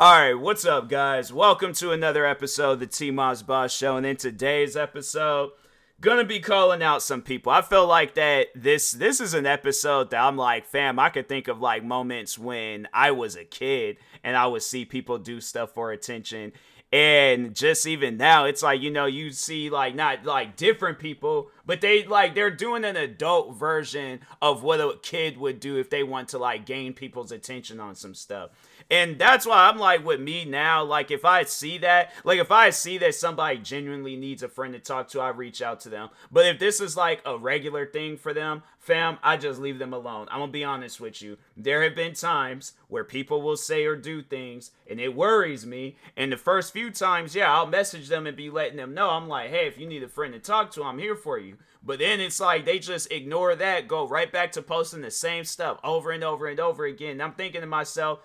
All right, what's up, guys? Welcome to another episode of the T Moss Boss Show. And in today's episode, gonna be calling out some people. I feel like that this this is an episode that I'm like, fam, I could think of like moments when I was a kid and I would see people do stuff for attention. And just even now, it's like, you know, you see like not like different people, but they like they're doing an adult version of what a kid would do if they want to like gain people's attention on some stuff. And that's why I'm like with me now, like if I see that, like if I see that somebody genuinely needs a friend to talk to, I reach out to them. But if this is like a regular thing for them, fam, I just leave them alone. I'm gonna be honest with you. There have been times where people will say or do things and it worries me. And the first few times, yeah, I'll message them and be letting them know. I'm like, hey, if you need a friend to talk to, I'm here for you. But then it's like they just ignore that, go right back to posting the same stuff over and over and over again. And I'm thinking to myself,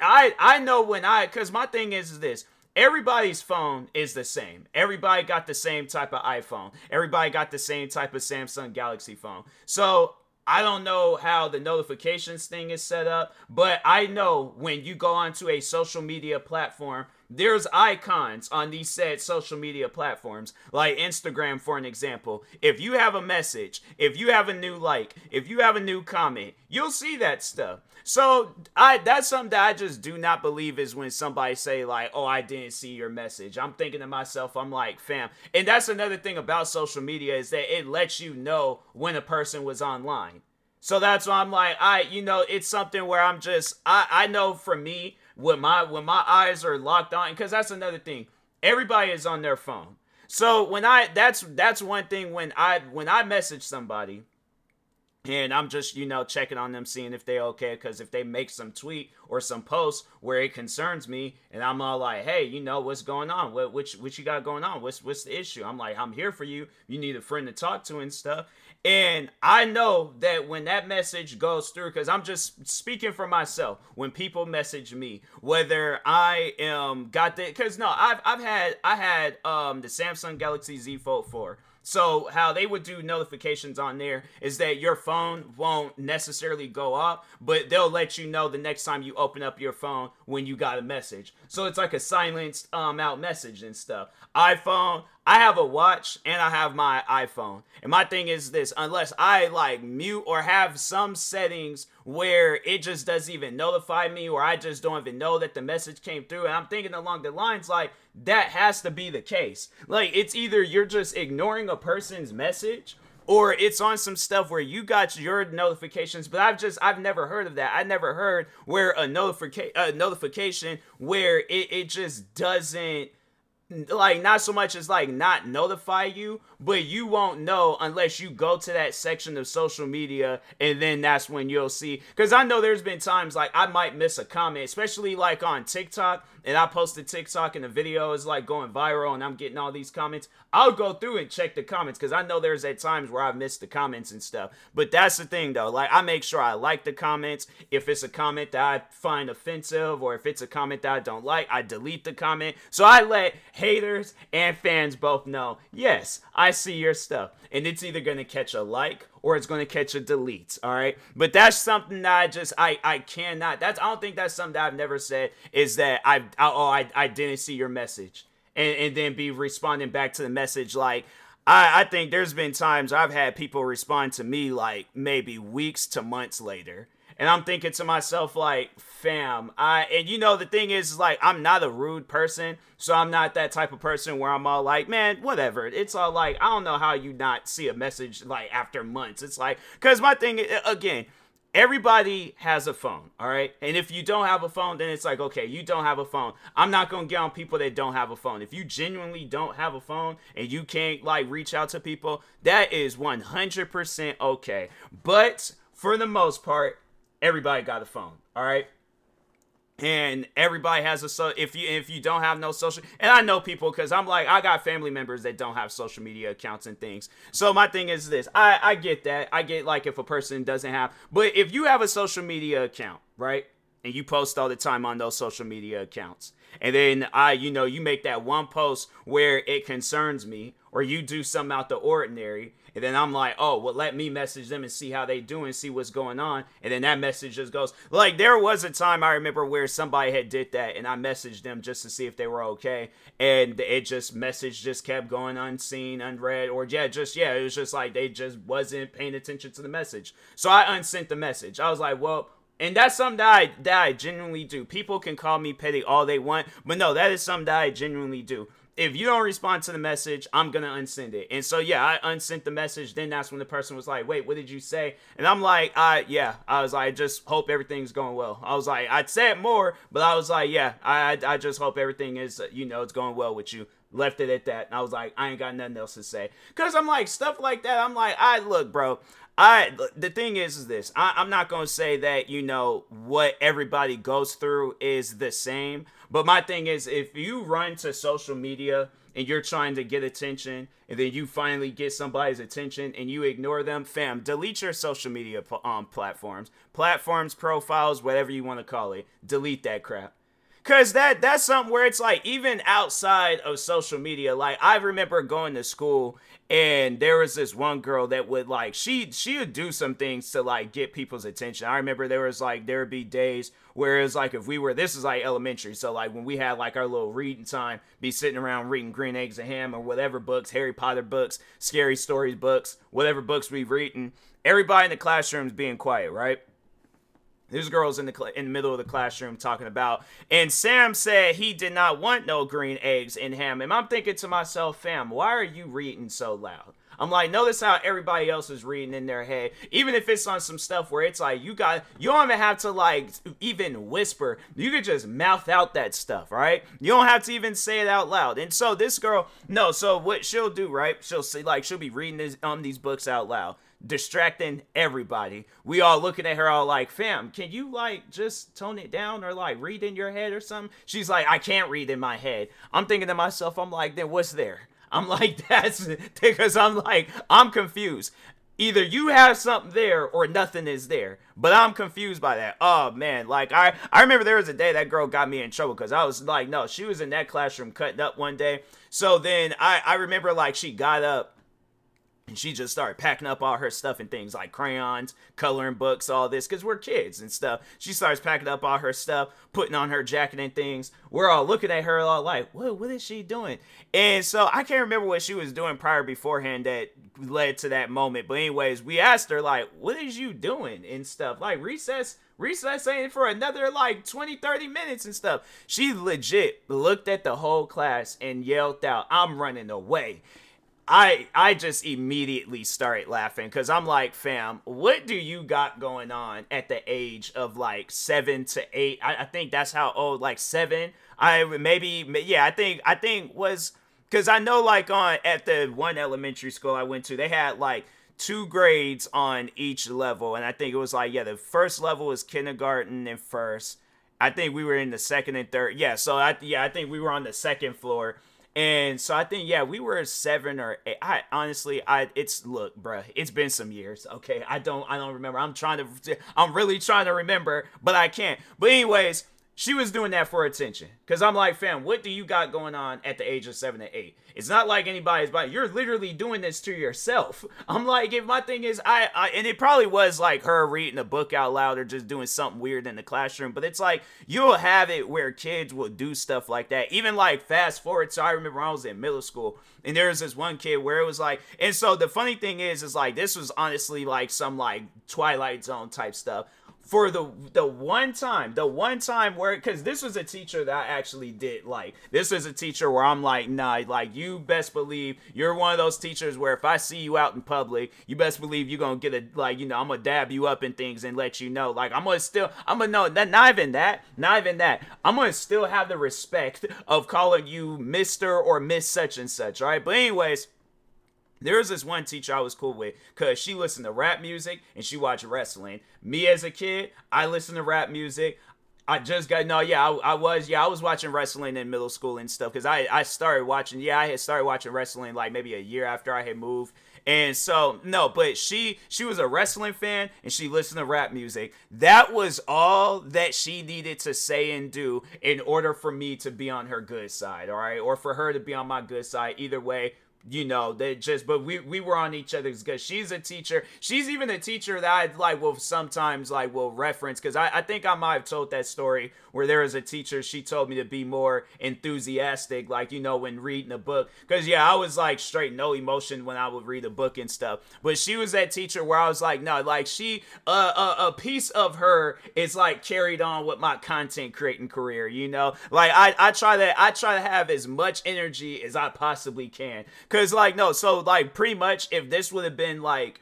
I I know when I because my thing is, is this. Everybody's phone is the same. Everybody got the same type of iPhone. Everybody got the same type of Samsung Galaxy phone. So I don't know how the notifications thing is set up, but I know when you go onto a social media platform, there's icons on these said social media platforms, like Instagram, for an example. If you have a message, if you have a new like, if you have a new comment, you'll see that stuff. So I that's something that I just do not believe is when somebody say like, "Oh, I didn't see your message." I'm thinking to myself, I'm like, "Fam," and that's another thing about social media is that it lets you know when a person was online. So that's why I'm like, I, you know, it's something where I'm just, I, I know for me, when my when my eyes are locked on because that's another thing. Everybody is on their phone. So when i that's that's one thing when i when i message somebody and i'm just you know checking on them seeing if they're okay because if they make some tweet or some post where it concerns me and i'm all like hey you know what's going on? What which what you got going on? What's what's the issue? I'm like i'm here for you. You need a friend to talk to and stuff. And I know that when that message goes through, because I'm just speaking for myself, when people message me, whether I am got the, because no, I've I've had I had um the Samsung Galaxy Z Fold 4 so how they would do notifications on there is that your phone won't necessarily go up, but they'll let you know the next time you open up your phone when you got a message. So it's like a silenced um out message and stuff. iPhone, I have a watch and I have my iPhone. And my thing is this, unless I like mute or have some settings where it just doesn't even notify me or I just don't even know that the message came through and I'm thinking along the lines like that has to be the case. Like it's either you're just ignoring a person's message or it's on some stuff where you got your notifications but i've just i've never heard of that. I never heard where a notification a notification where it, it just doesn't like not so much as like not notify you but you won't know unless you go to that section of social media and then that's when you'll see. Because i know there's been times like i might miss a comment especially like on tiktok and i posted tiktok and the video is like going viral and i'm getting all these comments. I'll go through and check the comments because i know there's at times where i've missed the comments and stuff. But that's the thing though. Like i make sure i like the comments. If it's a comment that i find offensive or if it's a comment that i don't like i delete the comment. So i let haters and fans both know yes i I see your stuff. And it's either to catch a like or it's to catch a delete. All right. But that's something that I just, I, I cannot, that's, I don't think that's something that I've never said is that I, I oh, I, I didn't see your message. And, and then be responding back to the message like, I, I think there's been times I've had people respond to me like maybe weeks to months later And I'm thinking to myself, like, fam, I and you know the thing is like I'm not a rude person, so I'm not that type of person where I'm all like, man, whatever. It's all like I don't know how you not see a message like after months. It's like because my thing again. Everybody has a phone, all right? And if you don't have a phone, then it's like, okay, you don't have a phone. I'm not gonna get on people that don't have a phone. If you genuinely don't have a phone and you can't like reach out to people, that is 100% okay. But for the most part, everybody got a phone, all right? and everybody has a so if you if you don't have no social and i know people because i'm like i got family members that don't have social media accounts and things so my thing is this i i get that i get like if a person doesn't have but if you have a social media account right and you post all the time on those social media accounts and then i you know you make that one post where it concerns me or you do something out the ordinary and then I'm like, oh, well, let me message them and see how they doing, see what's going on. And then that message just goes. Like there was a time I remember where somebody had did that, and I messaged them just to see if they were okay, and it just message just kept going unseen, unread, or yeah, just yeah, it was just like they just wasn't paying attention to the message. So I unsent the message. I was like, well. And that's something that I, that I genuinely do. People can call me petty all they want, but no, that is something that I genuinely do if you don't respond to the message, I'm gonna unsend it. And so yeah, I unsent the message. Then that's when the person was like, "Wait, what did you say?" And I'm like, "I yeah." I was like, "I just hope everything's going well." I was like, I'd say it more, but I was like, "Yeah, I I just hope everything is you know it's going well with you." Left it at that. And I was like, I ain't got nothing else to say. Cause I'm like stuff like that. I'm like, I look, bro. I the thing is is this. I, I'm not gonna say that you know what everybody goes through is the same but my thing is, if you run to social media and you're trying to get attention, and then you finally get somebody's attention and you ignore them, fam, delete your social media um, platforms, platforms, profiles, whatever you want to call it. Delete that crap. Cause that that's something where it's like even outside of social media, like I remember going to school and there was this one girl that would like she she would do some things to like get people's attention. I remember there was like there would be days where it's like if we were this is like elementary, so like when we had like our little reading time, be sitting around reading Green Eggs and Ham or whatever books, Harry Potter books, scary stories books, whatever books we've reading. Everybody in the classroom is being quiet, right? There's girls in the cl- in the middle of the classroom talking about, and Sam said he did not want no green eggs in ham. And I'm thinking to myself, fam, why are you reading so loud? I'm like, notice how everybody else is reading in their head, even if it's on some stuff where it's like you got you don't even have to like even whisper. You could just mouth out that stuff, right? You don't have to even say it out loud. And so this girl, no, so what she'll do, right? She'll like she'll be reading this, um these books out loud distracting everybody. We all looking at her all like, fam, can you like just tone it down or like read in your head or something? She's like, I can't read in my head. I'm thinking to myself, I'm like, then what's there? I'm like, that's because I'm like, I'm confused. Either you have something there or nothing is there. But I'm confused by that. Oh man, like I I remember there was a day that girl got me in trouble because I was like, no, she was in that classroom cutting up one day. So then I I remember like she got up and she just started packing up all her stuff and things like crayons, coloring books, all this, because we're kids and stuff. She starts packing up all her stuff, putting on her jacket and things. We're all looking at her all like, what, what is she doing? And so I can't remember what she was doing prior beforehand that led to that moment. But anyways, we asked her like, what is you doing and stuff? Like recess recess ain't for another like 20 30 minutes and stuff she legit looked at the whole class and yelled out i'm running away I I just immediately started laughing because I'm like, fam, what do you got going on at the age of like seven to eight? I, I think that's how old, like seven. I maybe yeah, I think I think was because I know like on at the one elementary school I went to, they had like two grades on each level, and I think it was like yeah, the first level was kindergarten and first. I think we were in the second and third. Yeah, so I yeah, I think we were on the second floor and so I think yeah, we were seven or eight. I honestly, I it's look, bruh, it's been some years. Okay, I don't I don't remember. I'm trying to I'm really trying to remember, but I can't. But anyways, she was doing that for attention. Cause I'm like, fam, what do you got going on at the age of seven to eight? It's not like anybody's but you're literally doing this to yourself. I'm like, if my thing is I, I and it probably was like her reading a book out loud or just doing something weird in the classroom, but it's like you'll have it where kids will do stuff like that. Even like fast forward. So I remember I was in middle school and there was this one kid where it was like, and so the funny thing is, is like this was honestly like some like Twilight Zone type stuff for the the one time, the one time where because this was a teacher that I actually did like. This is a teacher where I'm like, nah, like you best believe you're one of those teachers where if I see you out in public, you best believe you're gonna get a like, you know, I'm gonna dab you up in things and let you know. Like I'm gonna still I'm gonna know that not even that, not even that. I'm gonna still have the respect of calling you Mr. or Miss such and such, right? But anyways, there was this one teacher I was cool with because she listened to rap music and she watched wrestling. Me as a kid, I listened to rap music. I just got no, yeah, I, I, was, yeah, I was watching wrestling in middle school and stuff because I, I started watching, yeah, I had started watching wrestling like maybe a year after I had moved, and so no, but she she was a wrestling fan and she listened to rap music. That was all that she needed to say and do in order for me to be on her good side, all right, or for her to be on my good side. Either way, you know they just but we we were on each other's good. She's a teacher. She's even a teacher that i like will sometimes like will reference because I, I think i might have told that story where there was a teacher she told me to be more enthusiastic like you know when reading a book. Because yeah i was like straight no emotion when i would read a book and stuff. But she was that teacher where i was like no like she uh, a, a piece of her is like carried on with my content creating career you know? Like i i try that i try to have as much energy as i possibly can Cause like no, so like pretty much if this would have been like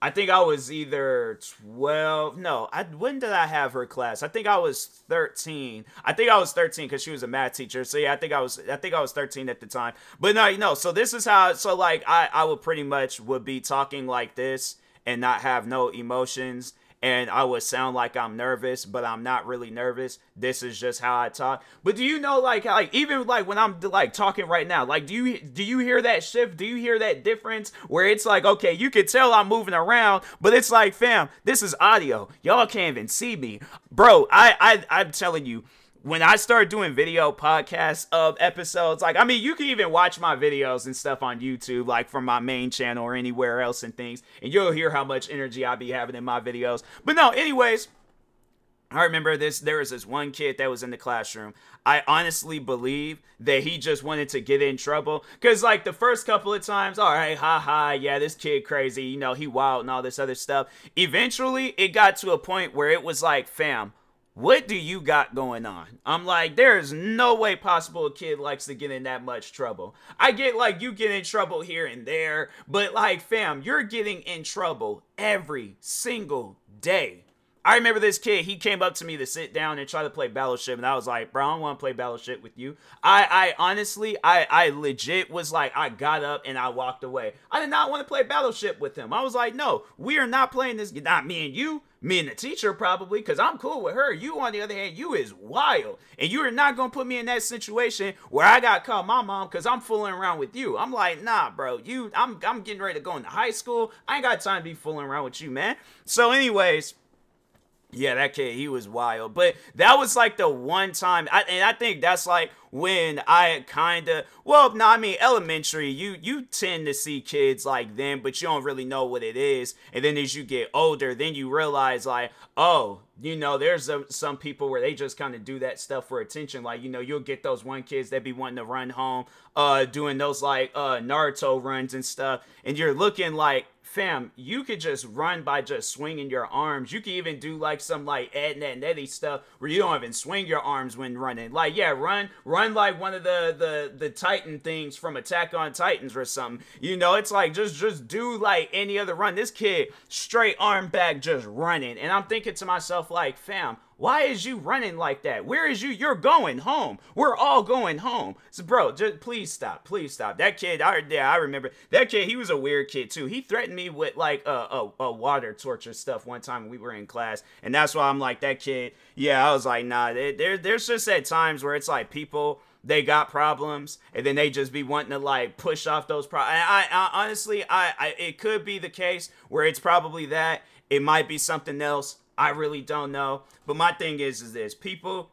I think I was either 12. No, I when did I have her class? I think I was 13. I think I was 13 because she was a math teacher. So yeah, I think I was I think I was 13 at the time. But no, you know, so this is how so like I I would pretty much would be talking like this and not have no emotions and I would sound like I'm nervous, but I'm not really nervous. This is just how I talk. But do you know, like, like even like when I'm like talking right now, like, do you do you hear that shift? Do you hear that difference where it's like, okay, you can tell I'm moving around, but it's like, fam, this is audio. Y'all can't even see me, bro. I I I'm telling you when I start doing video podcasts of episodes, like I mean, you can even watch my videos and stuff on YouTube, like from my main channel or anywhere else and things, and you'll hear how much energy I be having in my videos. But no, anyways, I remember this. There was this one kid that was in the classroom. I honestly believe that he just wanted to get in trouble. Cause like the first couple of times, all right, ha ha, yeah, this kid crazy, you know, he wild and all this other stuff. Eventually, it got to a point where it was like, fam, what do you got going on? I'm like, there's no way possible a kid likes to get in that much trouble. I get like you get in trouble here and there, but like, fam, you're getting in trouble every single day. I remember this kid, he came up to me to sit down and try to play Battleship, and I was like, bro, I don't want to play Battleship with you. I, I honestly, I, I legit was like, I got up and I walked away. I did not want to play Battleship with him. I was like, no, we are not playing this, not me and you me and the teacher probably because i'm cool with her. You on the other hand you is wild. And you are not gonna put me in that situation where i got call my mom because i'm fooling around with you. I'm like nah bro you i'm i'm getting ready to go into high school. I ain't got time to be fooling around with you man. So anyways yeah, that kid, he was wild. But that was like the one time, I, and I think that's like when I kind of, well, no, I mean elementary. You you tend to see kids like them, but you don't really know what it is. And then as you get older, then you realize like, oh, you know, there's a, some people where they just kind of do that stuff for attention. Like, you know, you'll get those one kids that be wanting to run home, uh, doing those like uh Naruto runs and stuff, and you're looking like fam, you could just run by just swinging your arms. You can even do like some like Edd n Eddy stuff where you don't even swing your arms when running. Like, yeah, run, run like one of the the the Titan things from Attack on Titans or something. You know, it's like just just do like any other run. This kid straight arm back just running, and I'm thinking to myself like, fam, why is you running like that? Where is you? You're going home. We're all going home. So, bro, just please stop. Please stop. That kid, I yeah, I remember that kid. He was a weird kid too. He threatened me with like a, a, a water torture stuff one time when we were in class, and that's why I'm like that kid. Yeah, I was like, nah. There, there's just at times where it's like people they got problems and then they just be wanting to like push off those problems. I, I, honestly, I, I, it could be the case where it's probably that. It might be something else. I really don't know. But my thing is, is this people,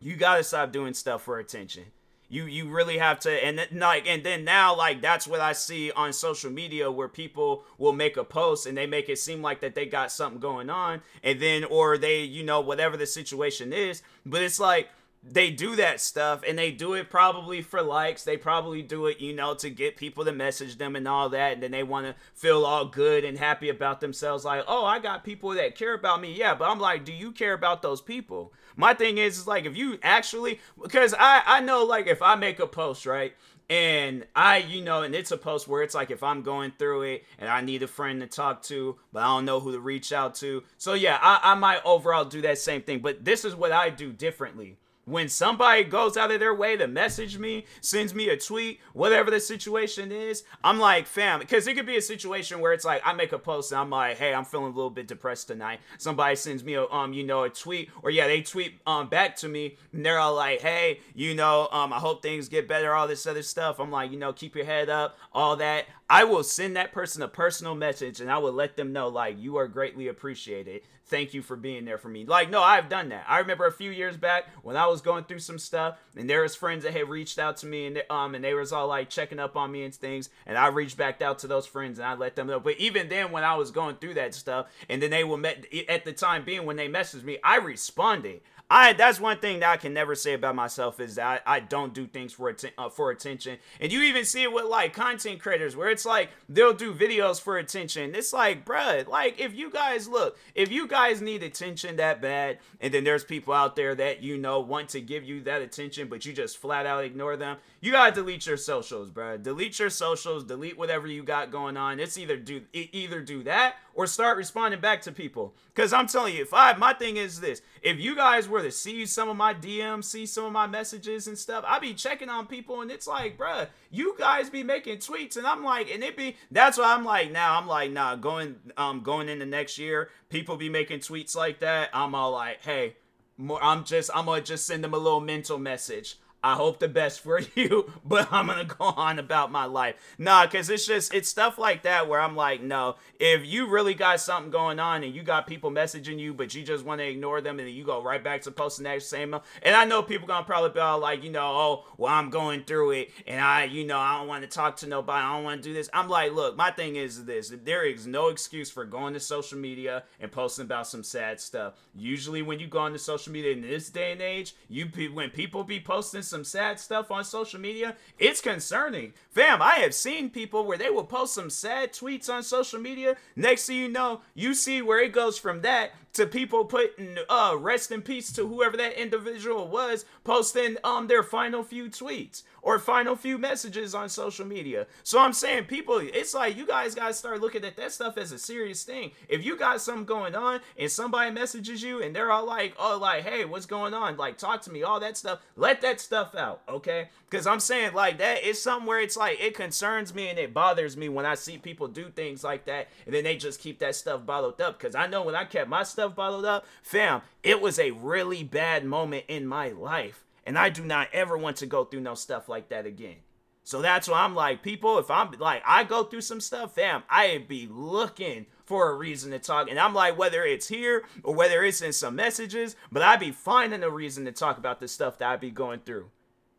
you gotta stop doing stuff for attention. You you really have to, and then, like, and then now like that's what I see on social media where people will make a post and they make it seem like that they got something going on, and then or they you know whatever the situation is, but it's like they do that stuff and they do it probably for likes. They probably do it, you know, to get people to message them and all that. And then they want to feel all good and happy about themselves. Like, oh, I got people that care about me. Yeah, but I'm like, do you care about those people? My thing is, is like, if you actually, because I, I know, like, if I make a post, right? And I, you know, and it's a post where it's like if I'm going through it and I need a friend to talk to, but I don't know who to reach out to. So yeah, I, I might overall do that same thing. But this is what I do differently when somebody goes out of their way to message me, sends me a tweet, whatever the situation is, I'm like, fam, because it could be a situation where it's like I make a post and I'm like, hey, I'm feeling a little bit depressed tonight. Somebody sends me a um, you know, a tweet, or yeah, they tweet um back to me and they're all like, hey, you know, um, I hope things get better, all this other stuff. I'm like, you know, keep your head up, all that. I will send that person a personal message and I will let them know like you are greatly appreciated. Thank you for being there for me. Like, no, I've done that. I remember a few years back when I was going through some stuff, and there was friends that had reached out to me, and they, um, and they was all like checking up on me and things, and I reached back out to those friends and I let them know. But even then, when I was going through that stuff, and then they were met at the time being when they messaged me, I responded. I that's one thing that I can never say about myself is that I, I don't do things for atten- uh, for attention. And you even see it with like content creators where it's like they'll do videos for attention. It's like, bruh, like if you guys look, if you guys need attention that bad, and then there's people out there that you know want to give you that attention, but you just flat out ignore them, you gotta delete your socials, bruh. Delete your socials, delete whatever you got going on. It's either do either do that or start responding back to people. Cause I'm telling you, if I my thing is this, if you guys were to see some of my DMs, see some of my messages and stuff, I'd be checking on people and it's like, bruh, you guys be making tweets and I'm like, and it be that's why I'm like now I'm like, nah, going um going into next year, people be making tweets like that. I'm all like, hey, more I'm just I'm gonna just send them a little mental message. I hope the best for you, but I'm gonna go on about my life. Nah, cause it's just it's stuff like that where I'm like, no, if you really got something going on and you got people messaging you, but you just want to ignore them and then you go right back to posting that same and I know people gonna probably be all like, you know, oh, well, I'm going through it and I, you know, I don't want to talk to nobody, I don't want to do this. I'm like, look, my thing is this: there is no excuse for going to social media and posting about some sad stuff. Usually, when you go on to social media in this day and age, you when people be posting some some sad stuff on social media, it's concerning. Fam, I have seen people where they will post some sad tweets on social media. Next thing you know, you see where it goes from that to people putting uh rest in peace to whoever that individual was posting um their final few tweets or final few messages on social media. So I'm saying people it's like you guys got to start looking at that stuff as a serious thing. If you got something going on and somebody messages you and they're all like, "Oh like, hey, what's going on? Like talk to me." All that stuff. Let that stuff out, okay? Cuz I'm saying like that is something where it's like it concerns me and it bothers me when I see people do things like that and then they just keep that stuff bottled up cuz I know when I kept my stuff stuff bottled up, fam, it was a really bad moment in my life. And I do not ever want to go through no stuff like that again. So that's why I'm like, people, if I'm like, I go through some stuff, fam, I be looking for a reason to talk. And I'm like, whether it's here or whether it's in some messages, but I'd be finding a reason to talk about the stuff that I'd be going through.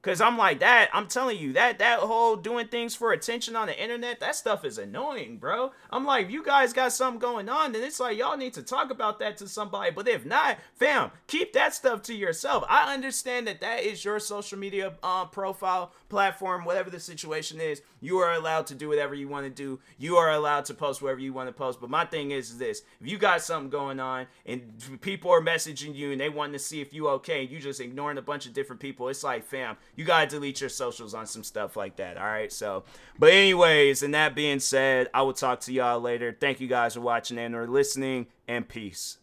Cause I'm like that. I'm telling you that that whole doing things for attention on the internet, that stuff is annoying, bro. I'm like, if you guys got something going on, then it's like y'all need to talk about that to somebody. But if not, fam, keep that stuff to yourself. I understand that that is your social media uh, profile platform, whatever the situation is. You are allowed to do whatever you want to do. You are allowed to post wherever you want to post. But my thing is this: if you got something going on and people are messaging you and they want to see if you okay, and you just ignoring a bunch of different people, it's like, fam you gotta delete your socials on some stuff like that. All right. So, but anyways, and that being said, I will talk to y'all later. Thank you guys for watching and or listening, and peace.